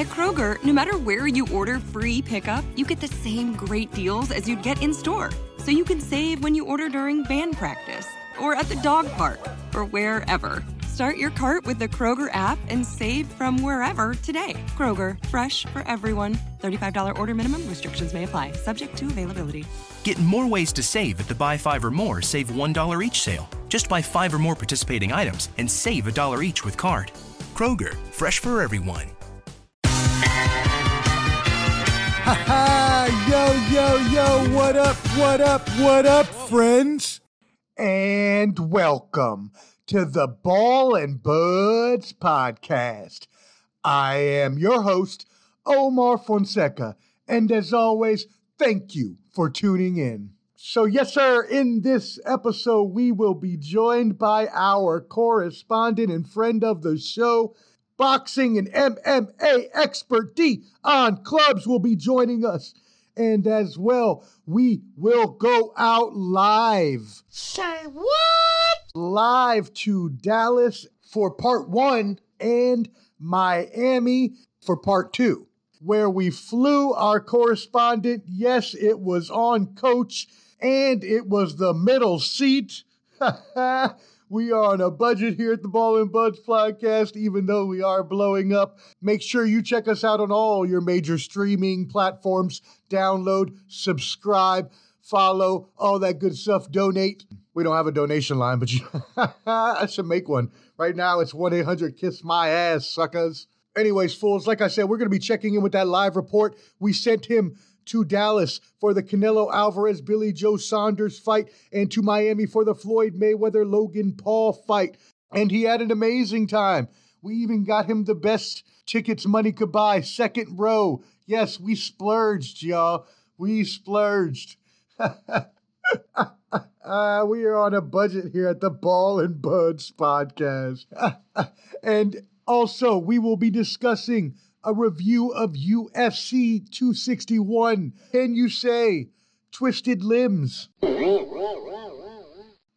At Kroger, no matter where you order free pickup, you get the same great deals as you'd get in store. So you can save when you order during band practice, or at the dog park, or wherever. Start your cart with the Kroger app and save from wherever today. Kroger, fresh for everyone. $35 order minimum, restrictions may apply, subject to availability. Get more ways to save at the Buy Five or More Save $1 each sale. Just buy five or more participating items and save a dollar each with card. Kroger, fresh for everyone. Ha ha! Yo, yo, yo! What up, what up, what up, friends? And welcome to the Ball and Buds podcast. I am your host, Omar Fonseca, and as always, thank you for tuning in. So, yes, sir, in this episode, we will be joined by our correspondent and friend of the show, boxing and MMA expert Dion Clubs will be joining us. And as well, we will go out live. Say what? Live to Dallas for part one and Miami for part two, where we flew our correspondent. Yes, it was on coach and it was the middle seat. We are on a budget here at the Ball and Buds podcast, even though we are blowing up. Make sure you check us out on all your major streaming platforms. Download, subscribe, follow, all that good stuff. Donate. We don't have a donation line, but you, I should make one. Right now, it's 1 800 Kiss My Ass, suckers. Anyways, fools, like I said, we're going to be checking in with that live report. We sent him to Dallas for the Canelo Alvarez Billy Joe Saunders fight, and to Miami for the Floyd Mayweather Logan Paul fight. And he had an amazing time. We even got him the best tickets money could buy, second row. Yes, we splurged, y'all. We splurged. uh, we are on a budget here at the Ball and Buds podcast. and also, we will be discussing a review of UFC 261. Can you say twisted limbs?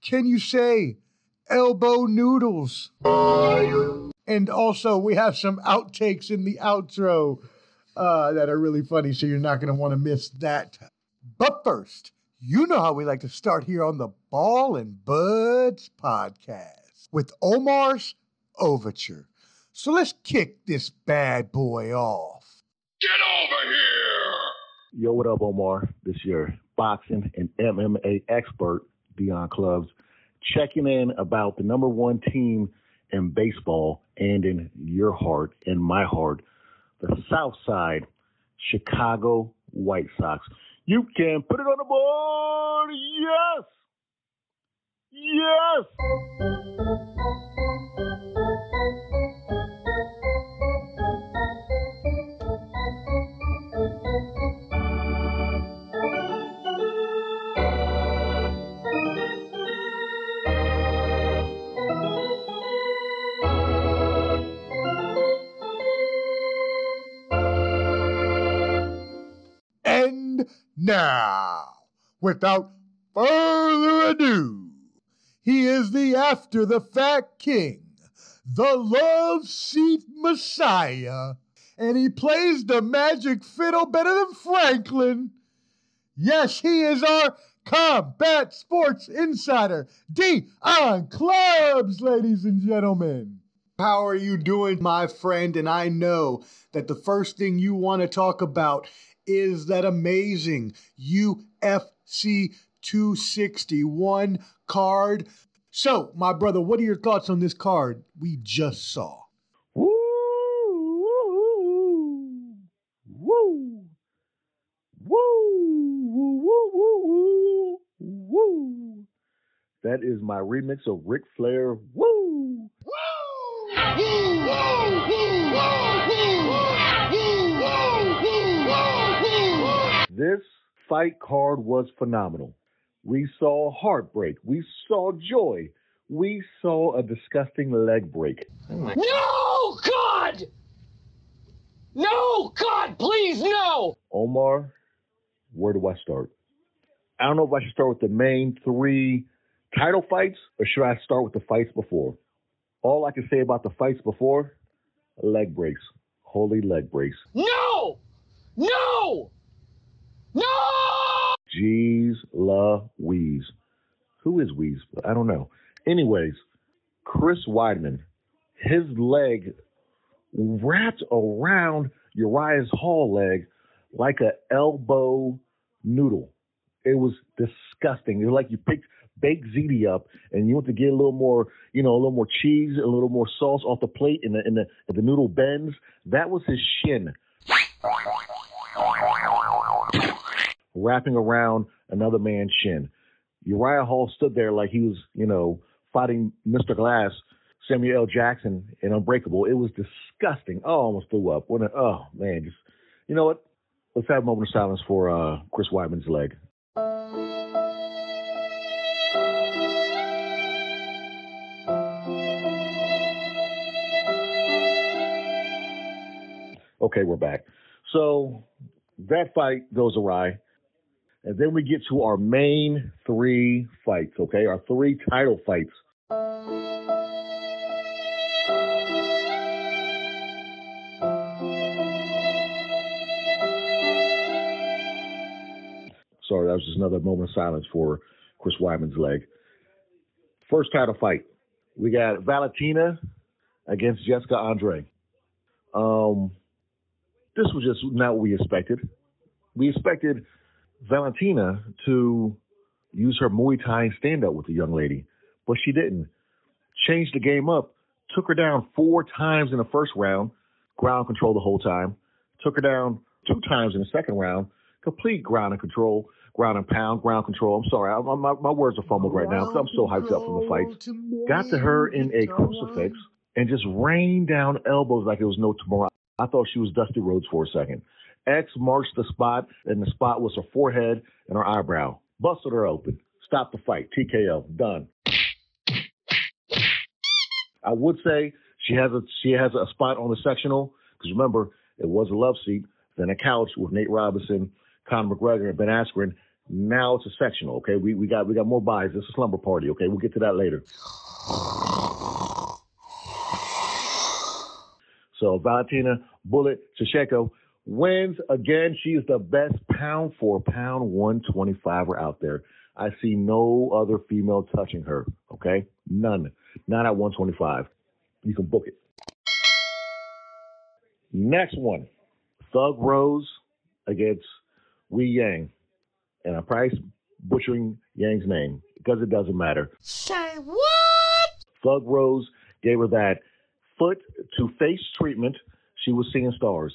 Can you say elbow noodles? And also, we have some outtakes in the outro uh, that are really funny, so you're not going to want to miss that. But first, you know how we like to start here on the Ball and Buds podcast with Omar's Overture. So let's kick this bad boy off. Get over here! Yo, what up, Omar? This your boxing and MMA expert, Dion Clubs, checking in about the number one team in baseball and in your heart, in my heart, the South Side Chicago White Sox. You can put it on the board. Yes. Yes. Now, without further ado, he is the after the fact king, the love seat messiah, and he plays the magic fiddle better than Franklin. Yes, he is our combat sports insider, Dion Clubs, ladies and gentlemen. How are you doing, my friend? And I know that the first thing you want to talk about is that amazing UFC 261 card. So, my brother, what are your thoughts on this card we just saw? Woo, woo, woo, woo, woo, woo, woo, woo. That is my remix of Ric Flair. Woo, woo, woo, woo! This fight card was phenomenal. We saw heartbreak. We saw joy. We saw a disgusting leg break. Oh no, God! No, God, please, no! Omar, where do I start? I don't know if I should start with the main three title fights or should I start with the fights before? All I can say about the fights before, leg breaks. holy leg breaks. No! No! No! Jeez Louise. Who is Weeze? I don't know. Anyways, Chris Weidman, his leg wrapped around Uriah's Hall leg like a elbow noodle. It was disgusting. It was like you picked baked ziti up and you want to get a little more, you know, a little more cheese, a little more sauce off the plate and the and the, and the noodle bends. That was his shin. Wrapping around another man's shin. Uriah Hall stood there like he was, you know, fighting Mr. Glass, Samuel L. Jackson in Unbreakable. It was disgusting. Oh, I almost threw up. When it, oh man, just you know what? Let's have a moment of silence for uh, Chris Weidman's leg. Okay, we're back. So that fight goes awry. And then we get to our main three fights, okay? Our three title fights. Sorry, that was just another moment of silence for Chris Weidman's leg. First title fight. We got Valentina against Jessica Andrade. Um, this was just not what we expected. We expected Valentina to use her Muay Thai stand up with the young lady, but she didn't. Changed the game up, took her down four times in the first round, ground control the whole time, took her down two times in the second round, complete ground and control, ground and pound, ground control. I'm sorry, I, my, my words are fumbled right now because I'm so hyped up from the fights. Got to her in a crucifix and just rained down elbows like it was no tomorrow. I thought she was Dusty Rhodes for a second. X marks the spot, and the spot was her forehead and her eyebrow. Busted her open. Stop the fight. TKO. Done. I would say she has a she has a spot on the sectional because remember it was a love seat, then a couch with Nate Robinson, Conor McGregor, and Ben Askren. Now it's a sectional. Okay, we we got we got more buys. It's a slumber party. Okay, we'll get to that later. So Valentina Bullet Shevchenko wins again. She is the best pound for pound 125er out there. I see no other female touching her. Okay, none. Not at 125. You can book it. Next one, Thug Rose against Wei Yang, and I'm probably butchering Yang's name because it doesn't matter. Say what? Thug Rose gave her that foot to face treatment. She was seeing stars.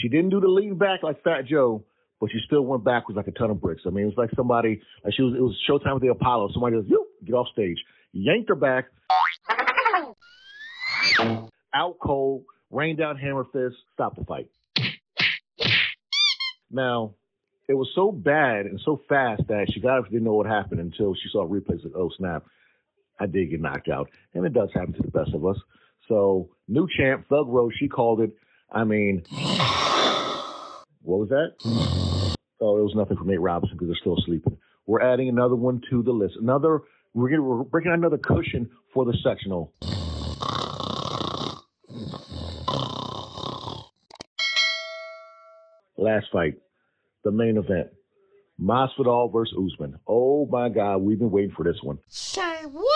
She didn't do the lean back like Fat Joe, but she still went backwards like a ton of bricks. I mean, it was like somebody, like she was, it was Showtime with the Apollo. Somebody goes, "Yo, get off stage, yanked her back, out cold, rain down hammer fist, stop the fight. Now, it was so bad and so fast that she got didn't know what happened until she saw replays like, oh snap, I did get knocked out. And it does happen to the best of us. So, new champ, Thug Rose, she called it. I mean, what was that? Oh, it was nothing for Nate Robinson because they're still sleeping. We're adding another one to the list. Another, we're, gonna, we're breaking out another cushion for the sectional. Last fight, the main event. Masvidal versus Usman. Oh my God, we've been waiting for this one. Say what?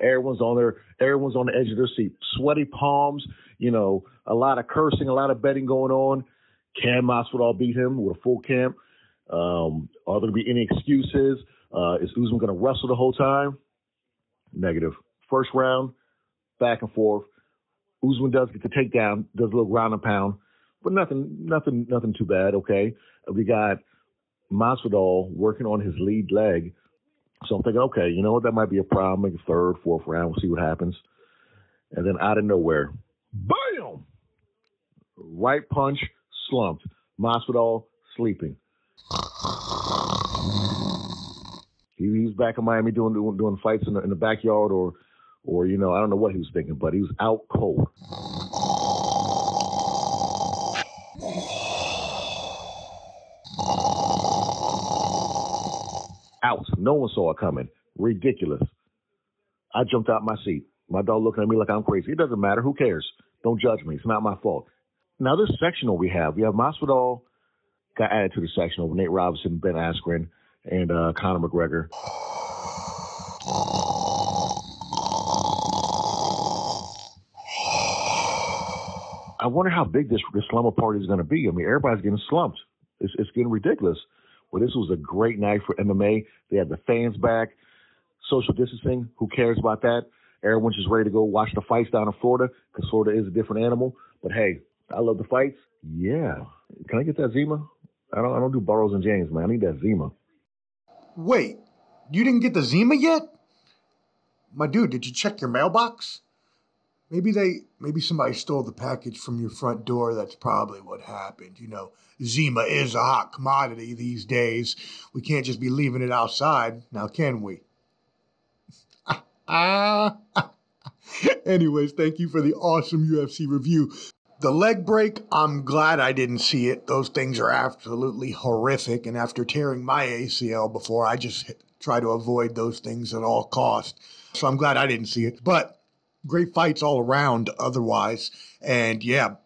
Everyone's on their, everyone's on the edge of their seat. Sweaty palms, you know, a lot of cursing, a lot of betting going on. Can Masvidal beat him with a full camp? Um, are there going to be any excuses? Uh, is Usman going to wrestle the whole time? Negative. First round, back and forth. Usman does get the takedown, does a little ground and pound, but nothing, nothing, nothing too bad. Okay, we got Masvidal working on his lead leg, so I'm thinking, okay, you know what, that might be a problem. Maybe third, fourth round, we'll see what happens. And then out of nowhere, bam! Right punch, slumped. Masvidal sleeping. He, he was back in Miami doing doing, doing fights in the, in the backyard, or or you know I don't know what he was thinking, but he was out cold. Out. No one saw it coming. Ridiculous. I jumped out my seat. My dog looking at me like I'm crazy. It doesn't matter. Who cares? Don't judge me. It's not my fault. Now this sectional we have, we have Masvidal got added to the sectional with Nate Robinson, Ben Askren, and uh, Conor McGregor. I wonder how big this this slumber party is going to be. I mean, everybody's getting slumped. It's, it's getting ridiculous. Well, this was a great night for MMA. They had the fans back, social distancing. Who cares about that? Everyone's just ready to go watch the fights down in Florida because Florida is a different animal. But hey, I love the fights. Yeah. Can I get that Zima? I don't. I don't do Bartles and Jaymes, man. I need that Zima. Wait, you didn't get the Zima yet? My dude, did you check your mailbox? Maybe they, maybe somebody stole the package from your front door. That's probably what happened. You know, Zima is a hot commodity these days. We can't just be leaving it outside, now can we? Ah. Anyways, thank you for the awesome UFC review. The leg break, I'm glad I didn't see it. Those things are absolutely horrific. And after tearing my ACL before, I just try to avoid those things at all cost. So I'm glad I didn't see it. But great fights all around otherwise. And yeah,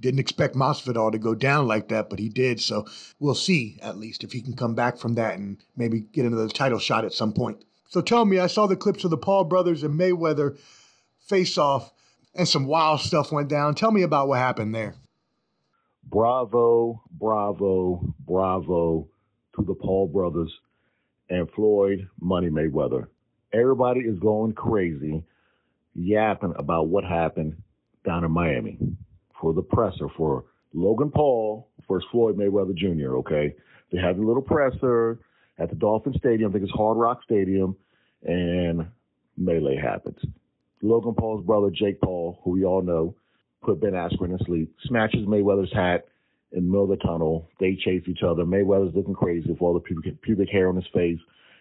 didn't expect Masvidal to go down like that, but he did. So we'll see at least if he can come back from that and maybe get another title shot at some point. So tell me, I saw the clips of the Paul brothers and Mayweather face off, and some wild stuff went down. Tell me about what happened there. Bravo, bravo, bravo to the Paul brothers and Floyd Money Mayweather. Everybody is going crazy, yapping about what happened down in Miami for the presser for Logan Paul versus Floyd Mayweather Jr. Okay, they had the little presser at the Dolphin Stadium. I think it's Hard Rock Stadium, and melee happens. Logan Paul's brother, Jake Paul, who we all know, put Ben Askren to sleep, smashes Mayweather's hat in the middle of the tunnel. They chase each other. Mayweather's looking crazy with all the pubic, pubic hair on his face.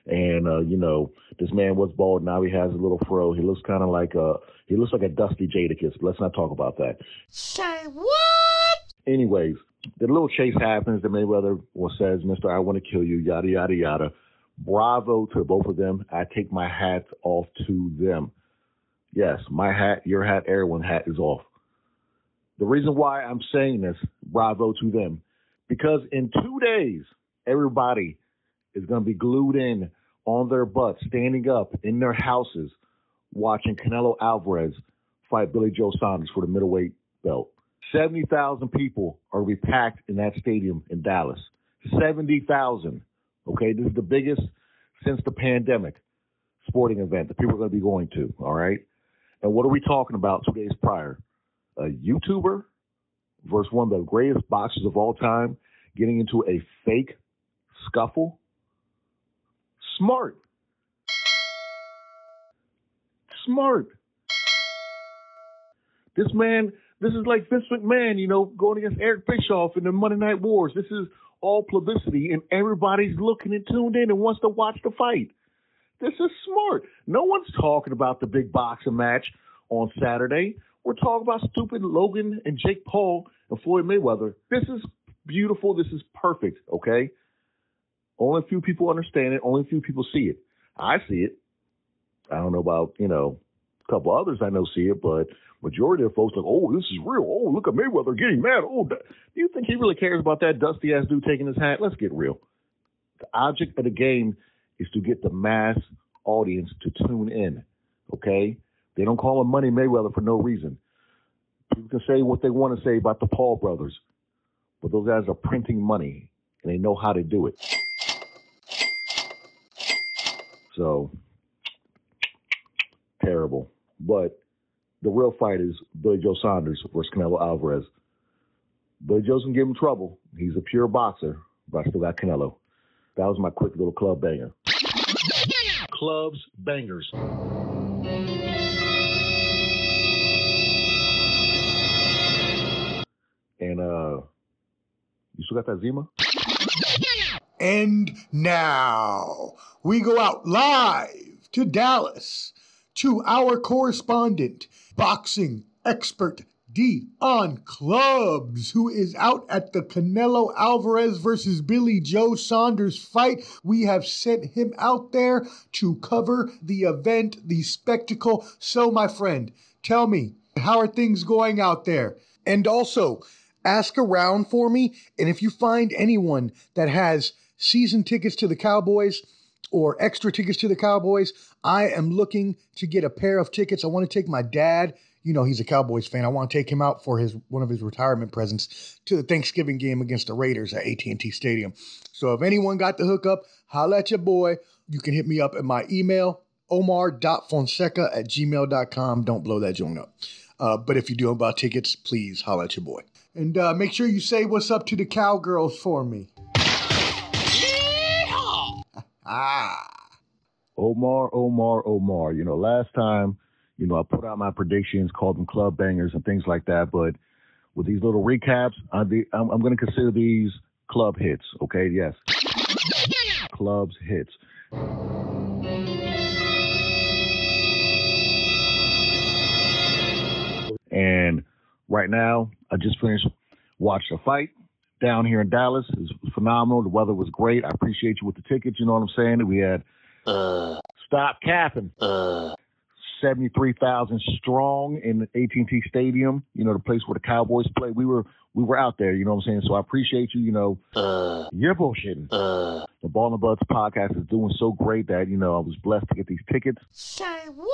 And, uh, you know, this man was bald. Now he has a little fro. He looks kind of like a, he looks like a dusty Jadakiss. But let's not talk about that. Say what? Anyways, the little chase happens. The Mayweather says, Mister, I want to kill you, yada, yada, yada. Bravo to both of them. I take my hat off to them. Yes, my hat, your hat, everyone's hat is off. The reason why I'm saying this, bravo to them, because in two days, everybody is going to be glued in on their butts, standing up in their houses, watching Canelo Alvarez fight Billy Joe Saunders for the middleweight belt. 70,000 people are going to be packed in that stadium in Dallas. 70,000. Okay, this is the biggest since the pandemic sporting event that people are going to be going to. All right. And what are we talking about two days prior? A YouTuber versus one of the greatest boxers of all time getting into a fake scuffle. Smart. Smart. This man, this is like Vince McMahon, you know, going against Eric Bischoff in the Monday Night Wars. This is all publicity, and everybody's looking and tuned in and wants to watch the fight. This is smart. No one's talking about the big boxing match on Saturday. We're talking about stupid Logan and Jake Paul and Floyd Mayweather. This is beautiful. This is perfect. Okay. Only a few people understand it. Only a few people see it. I see it. I don't know about, you know, a couple others I know see it, but majority of folks like, oh, this is real. Oh, look at Mayweather getting mad. Oh, do you think he really cares about that dusty ass dude taking his hat? Let's get real. The object of the game is to get the mass audience to tune in. Okay? They don't call him Money Mayweather for no reason. People can say what they want to say about the Paul brothers, but those guys are printing money and they know how to do it. So, terrible. But the real fight is Billy Joe Saunders versus Canelo Alvarez. Billy Joe's gonna give him trouble. He's a pure boxer, but I still got Canelo. That was my quick little club banger. Clubs bangers. And uh you still got that Zima? And now we go out live to Dallas to our correspondent, boxing expert Dion Clubs, who is out at the Canelo Alvarez versus Billy Joe Saunders fight. We have sent him out there to cover the event, the spectacle. So, my friend, tell me, how are things going out there? And also, ask around for me. And if you find anyone that has season tickets to the Cowboys or extra tickets to the Cowboys, I am looking to get a pair of tickets. I want to take my dad. You know he's a Cowboys fan. I want to take him out for his one of his retirement presents to the Thanksgiving game against the Raiders at AT&T Stadium. So if anyone got the hookup, holla at your boy. You can hit me up at my email, omar.fonseca at gmail.com. Don't blow that joint up. Uh, but if you do about tickets, please holla at your boy. And uh, make sure you say what's up to the cowgirls for me. ah. Omar, Omar, Omar. You know, last time, you know, I put out my predictions, called them club bangers and things like that. But with these little recaps, I'm, I'm, going to consider these club hits. Okay, yes, clubs hits. And right now, I just finished watching a fight down here in Dallas. It was phenomenal. The weather was great. I appreciate you with the tickets. You know what I'm saying? We had uh, stop capping. Uh, 73,000 strong in the AT&T Stadium, you know, the place where the Cowboys play. We were we were out there, you know what I'm saying? So I appreciate you, you know. Uh, you're bullshitting. Uh, the Ball and Buds podcast is doing so great that, you know, I was blessed to get these tickets. Say what?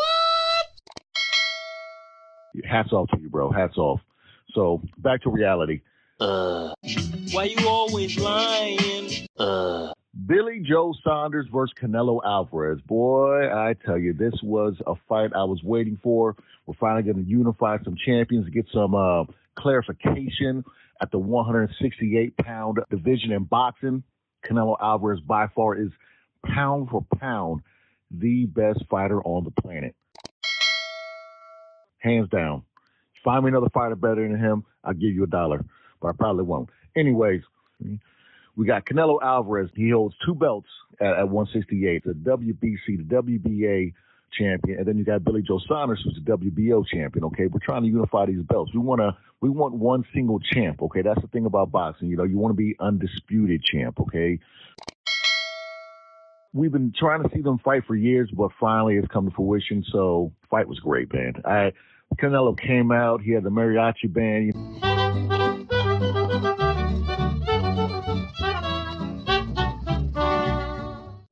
Hats off to you, bro. Hats off. So back to reality. Uh, why you always lying? Uh, Billy Joe Saunders versus Canelo Alvarez. Boy, I tell you, this was a fight I was waiting for. We're finally going to unify some champions, get some uh, clarification at the 168 pound division in boxing. Canelo Alvarez by far is pound for pound the best fighter on the planet. Hands down. Find me another fighter better than him, I'll give you a dollar, but I probably won't. Anyways, we got Canelo Alvarez. He holds two belts at, at 168, the WBC, the WBA champion, and then you got Billy Joe Saunders, who's the WBO champion. Okay, we're trying to unify these belts. We want to, we want one single champ. Okay, that's the thing about boxing. You know, you want to be undisputed champ. Okay. We've been trying to see them fight for years, but finally it's come to fruition. So fight was great, man. I Canelo came out. He had the mariachi band.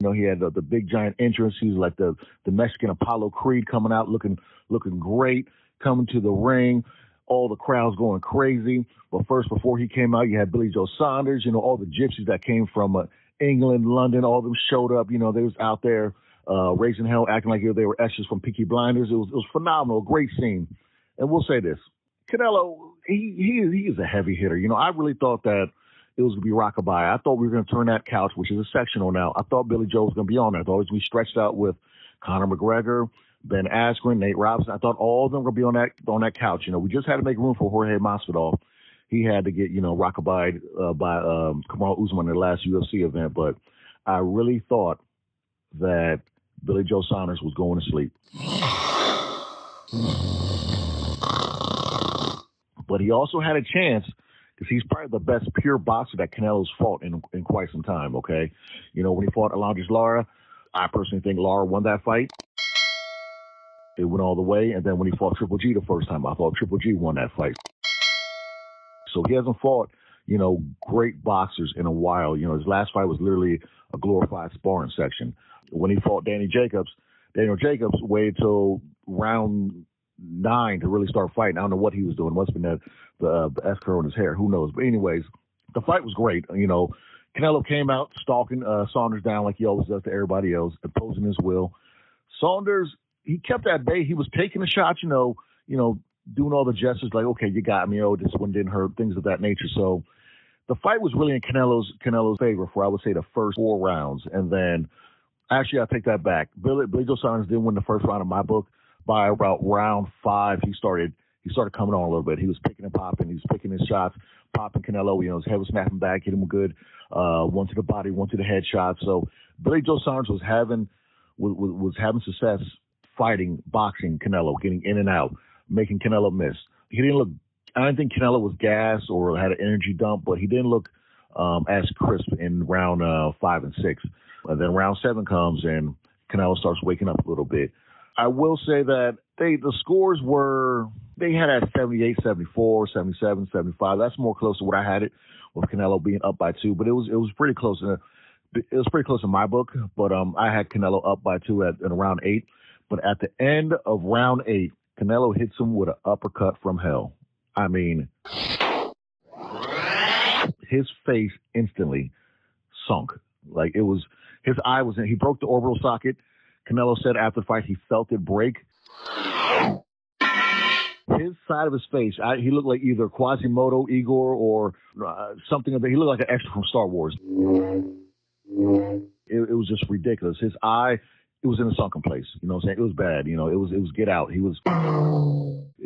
Know, he had the, the big giant entrance. He was like the the Mexican Apollo Creed coming out, looking looking great, coming to the ring. All the crowds going crazy. But first, before he came out, you had Billy Joe Saunders. You know, all the gypsies that came from uh, England, London, all of them showed up. You know, they was out there uh, raising hell, acting like they were extras from Peaky Blinders. It was it was phenomenal, great scene. And we'll say this, Canelo, he he he is a heavy hitter. You know, I really thought that it was going to be rockabye. I thought we were going to turn that couch, which is a sectional now. I thought Billy Joe was going to be on there. I thought it was to be stretched out with Conor McGregor, Ben Askren, Nate Robinson. I thought all of them were going to be on that on that couch. You know, we just had to make room for Jorge Masvidal. He had to get you know rockabye uh, by um, Kamaru Usman in the last UFC event, but I really thought that Billy Joe Saunders was going to sleep. But he also had a chance because he's probably the best pure boxer that Canelo's fought in in quite some time. Okay, you know when he fought Elandris Lara, I personally think Lara won that fight. It went all the way, and then when he fought Triple G the first time, I thought Triple G won that fight. So he hasn't fought, you know, great boxers in a while. You know, his last fight was literally a glorified sparring section. When he fought Danny Jacobs, Daniel Jacobs waited till round nine to really start fighting. I don't know what he was doing. Must have been that the, uh, the curl in his hair. Who knows? But anyways, the fight was great. You know, Canelo came out stalking uh, Saunders down like he always does to everybody else, imposing his will. Saunders, he kept that bait. He was taking the shots, you know, you know, doing all the gestures like, okay, you got me. Oh, this one didn't hurt, things of that nature. So the fight was really in Canelo's Canelo's favor for I would say the first four rounds, and then actually I take that back. Billy Billy Joe Saunders didn't win the first round in my book. By about round five, he started he started coming on a little bit. He was picking and popping. He was picking his shots, popping Canelo. You know, his head was snapping back, hit him good. Uh, one to the body, one to the head shot. So Billy Joe Saunders was having was, was having success fighting, boxing Canelo, getting in and out, making Canelo miss. He didn't look. I don't think Canelo was gas or had an energy dump, but he didn't look um, as crisp in round uh, five and six. And then round seven comes and Canelo starts waking up a little bit. I will say that they the scores were they had at 78, 74, 77, 75. That's more close to what I had it with Canelo being up by two, but it was it was pretty close. In, it was pretty close in my book, but um, I had Canelo up by two at, at around eight. But at the end of round eight, Canelo hits him with an uppercut from hell. I mean, his face instantly sunk. Like it was, his eye was in, he broke the orbital socket. Canelo said after the fight he felt it break. His side of his face, I, he looked like either Quasimodo, Igor, or uh, something. Of he looked like an extra from Star Wars. It, it was just ridiculous. His eye, it was in a sunken place. You know what I'm saying? It was bad. You know, it was it was get out. He was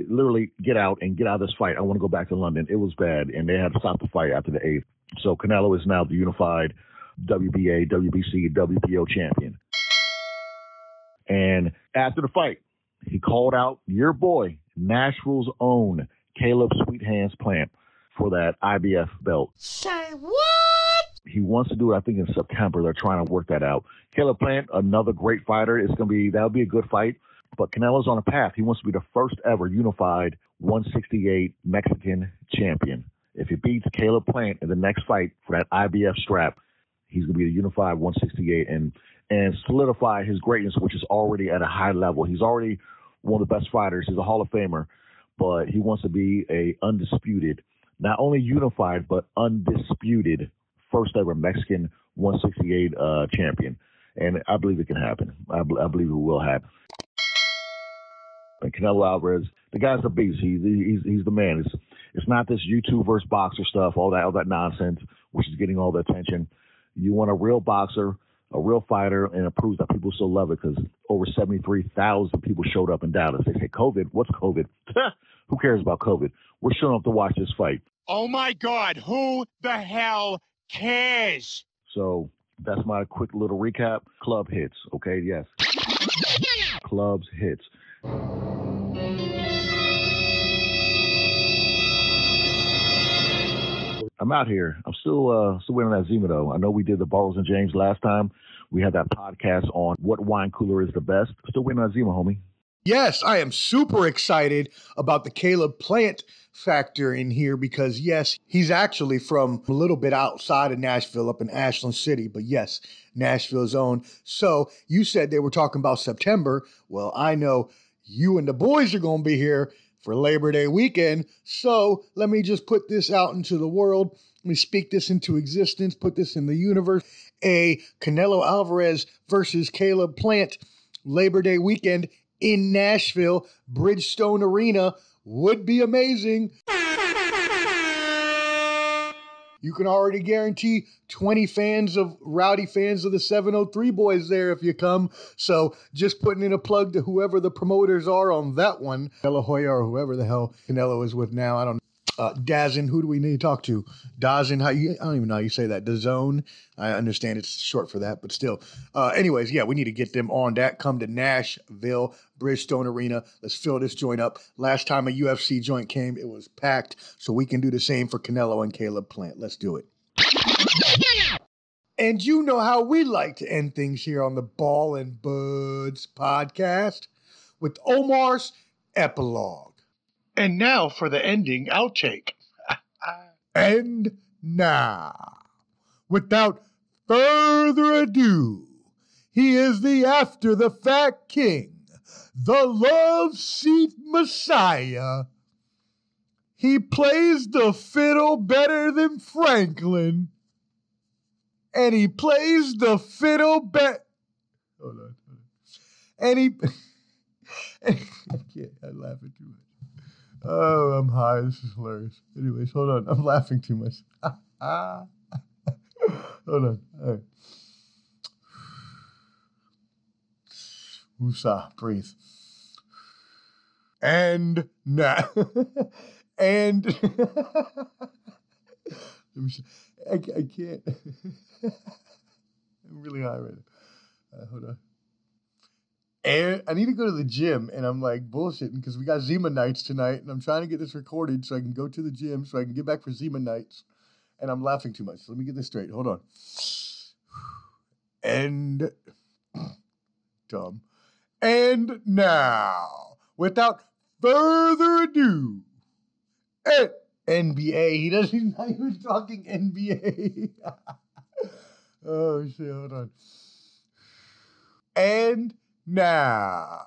literally get out and get out of this fight. I want to go back to London. It was bad, and they had to stop the fight after the eighth. So Canelo is now the unified WBA, WBC, WBO champion. And after the fight, he called out your boy, Nashville's own Caleb Sweet Hands Plant for that IBF belt. Say what? He wants to do it, I think, in September. They're trying to work that out. Caleb Plant, another great fighter. It's going to be, that'll be a good fight. But Canelo's on a path. He wants to be the first ever unified 168 Mexican champion. If he beats Caleb Plant in the next fight for that IBF strap, he's going to be the unified 168 and and solidify his greatness, which is already at a high level. He's already one of the best fighters. He's a Hall of Famer, but he wants to be a undisputed, not only unified but undisputed first ever Mexican 168 uh, champion. And I believe it can happen. I, I believe it will happen. And Canelo Alvarez, the guy's a beast. He, he's he's the man. It's it's not this YouTube versus boxer stuff, all that all that nonsense, which is getting all the attention. You want a real boxer, a real fighter, and it proves that people still love it because over seventy three thousand people showed up in Dallas. They say COVID. What's COVID? Who cares about COVID? We're showing up to watch this fight. Oh my God! Who the hell cares? So that's my quick little recap. Club hits. Okay, yes. Clubs hits. I'm out here. I'm still uh still on that Zima though. I know we did the Balls and James last time. We had that podcast on what wine cooler is the best. Still waiting on Zima, homie. Yes, I am super excited about the Caleb Plant factor in here because, yes, he's actually from a little bit outside of Nashville, up in Ashland City, but yes, Nashville's own. So you said they were talking about September. Well, I know you and the boys are going to be here for Labor Day weekend. So let me just put this out into the world. Let me speak this into existence, put this in the universe. A Canelo Alvarez versus Caleb Plant Labor Day weekend in Nashville, Bridgestone Arena would be amazing. You can already guarantee 20 fans of rowdy fans of the 703 boys there if you come. So just putting in a plug to whoever the promoters are on that one, De La or whoever the hell Canelo is with now. I don't. Uh, Dazin, who do we need to talk to? Dazin, how you, I don't even know how you say that. DAZN. I understand it's short for that, but still. Uh, anyways, yeah, we need to get them on that. Come to Nashville, Bridgestone Arena. Let's fill this joint up. Last time a UFC joint came, it was packed, so we can do the same for Canelo and Caleb Plant. Let's do it. And you know how we like to end things here on the Ball and Buds podcast with Omar's epilogue. And now for the ending outtake. And now, without further ado, he is the after the fact king, the love seat messiah. He plays the fiddle better than Franklin, and he plays the fiddle better. Hold on. And he. I can't. I'm laughing too much. Oh, I'm high. This is hilarious. Anyways, hold on. I'm laughing too much. hold on. All right. Woosah. Breathe. And now. and. Me see. I, I can't. I'm really high right now. Uh, hold on. And I need to go to the gym, and I'm like bullshitting because we got Zima nights tonight, and I'm trying to get this recorded so I can go to the gym so I can get back for Zima nights. And I'm laughing too much. So let me get this straight. Hold on. And dumb. And now, without further ado, eh, NBA. He doesn't. He's not even talking NBA. oh shit! Hold on. And now,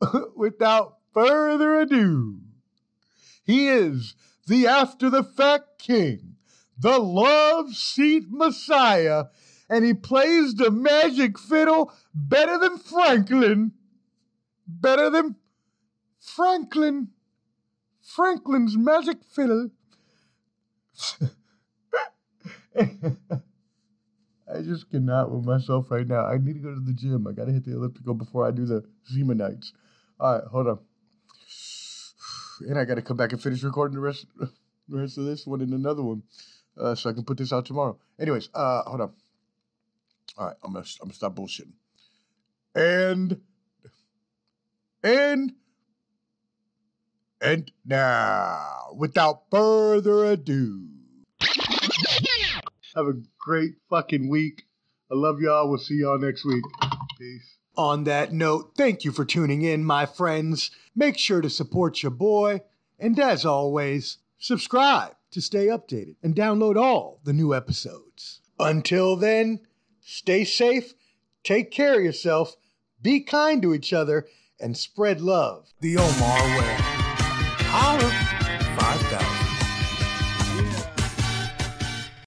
without further ado, he is the after the fact king, the love seat messiah, and he plays the magic fiddle better than Franklin. Better than Franklin. Franklin's magic fiddle. I just cannot with myself right now. I need to go to the gym. I gotta hit the elliptical before I do the Zima nights. All right, hold on. And I gotta come back and finish recording the rest, the rest of this one and another one, uh, so I can put this out tomorrow. Anyways, uh, hold on. All right, I'm gonna I'm gonna stop bullshitting. And and and now, without further ado, have a great fucking week. I love y'all. We'll see y'all next week. Peace. On that note, thank you for tuning in, my friends. Make sure to support your boy. And as always, subscribe to stay updated and download all the new episodes. Until then, stay safe, take care of yourself, be kind to each other, and spread love the Omar way. Holla 5000.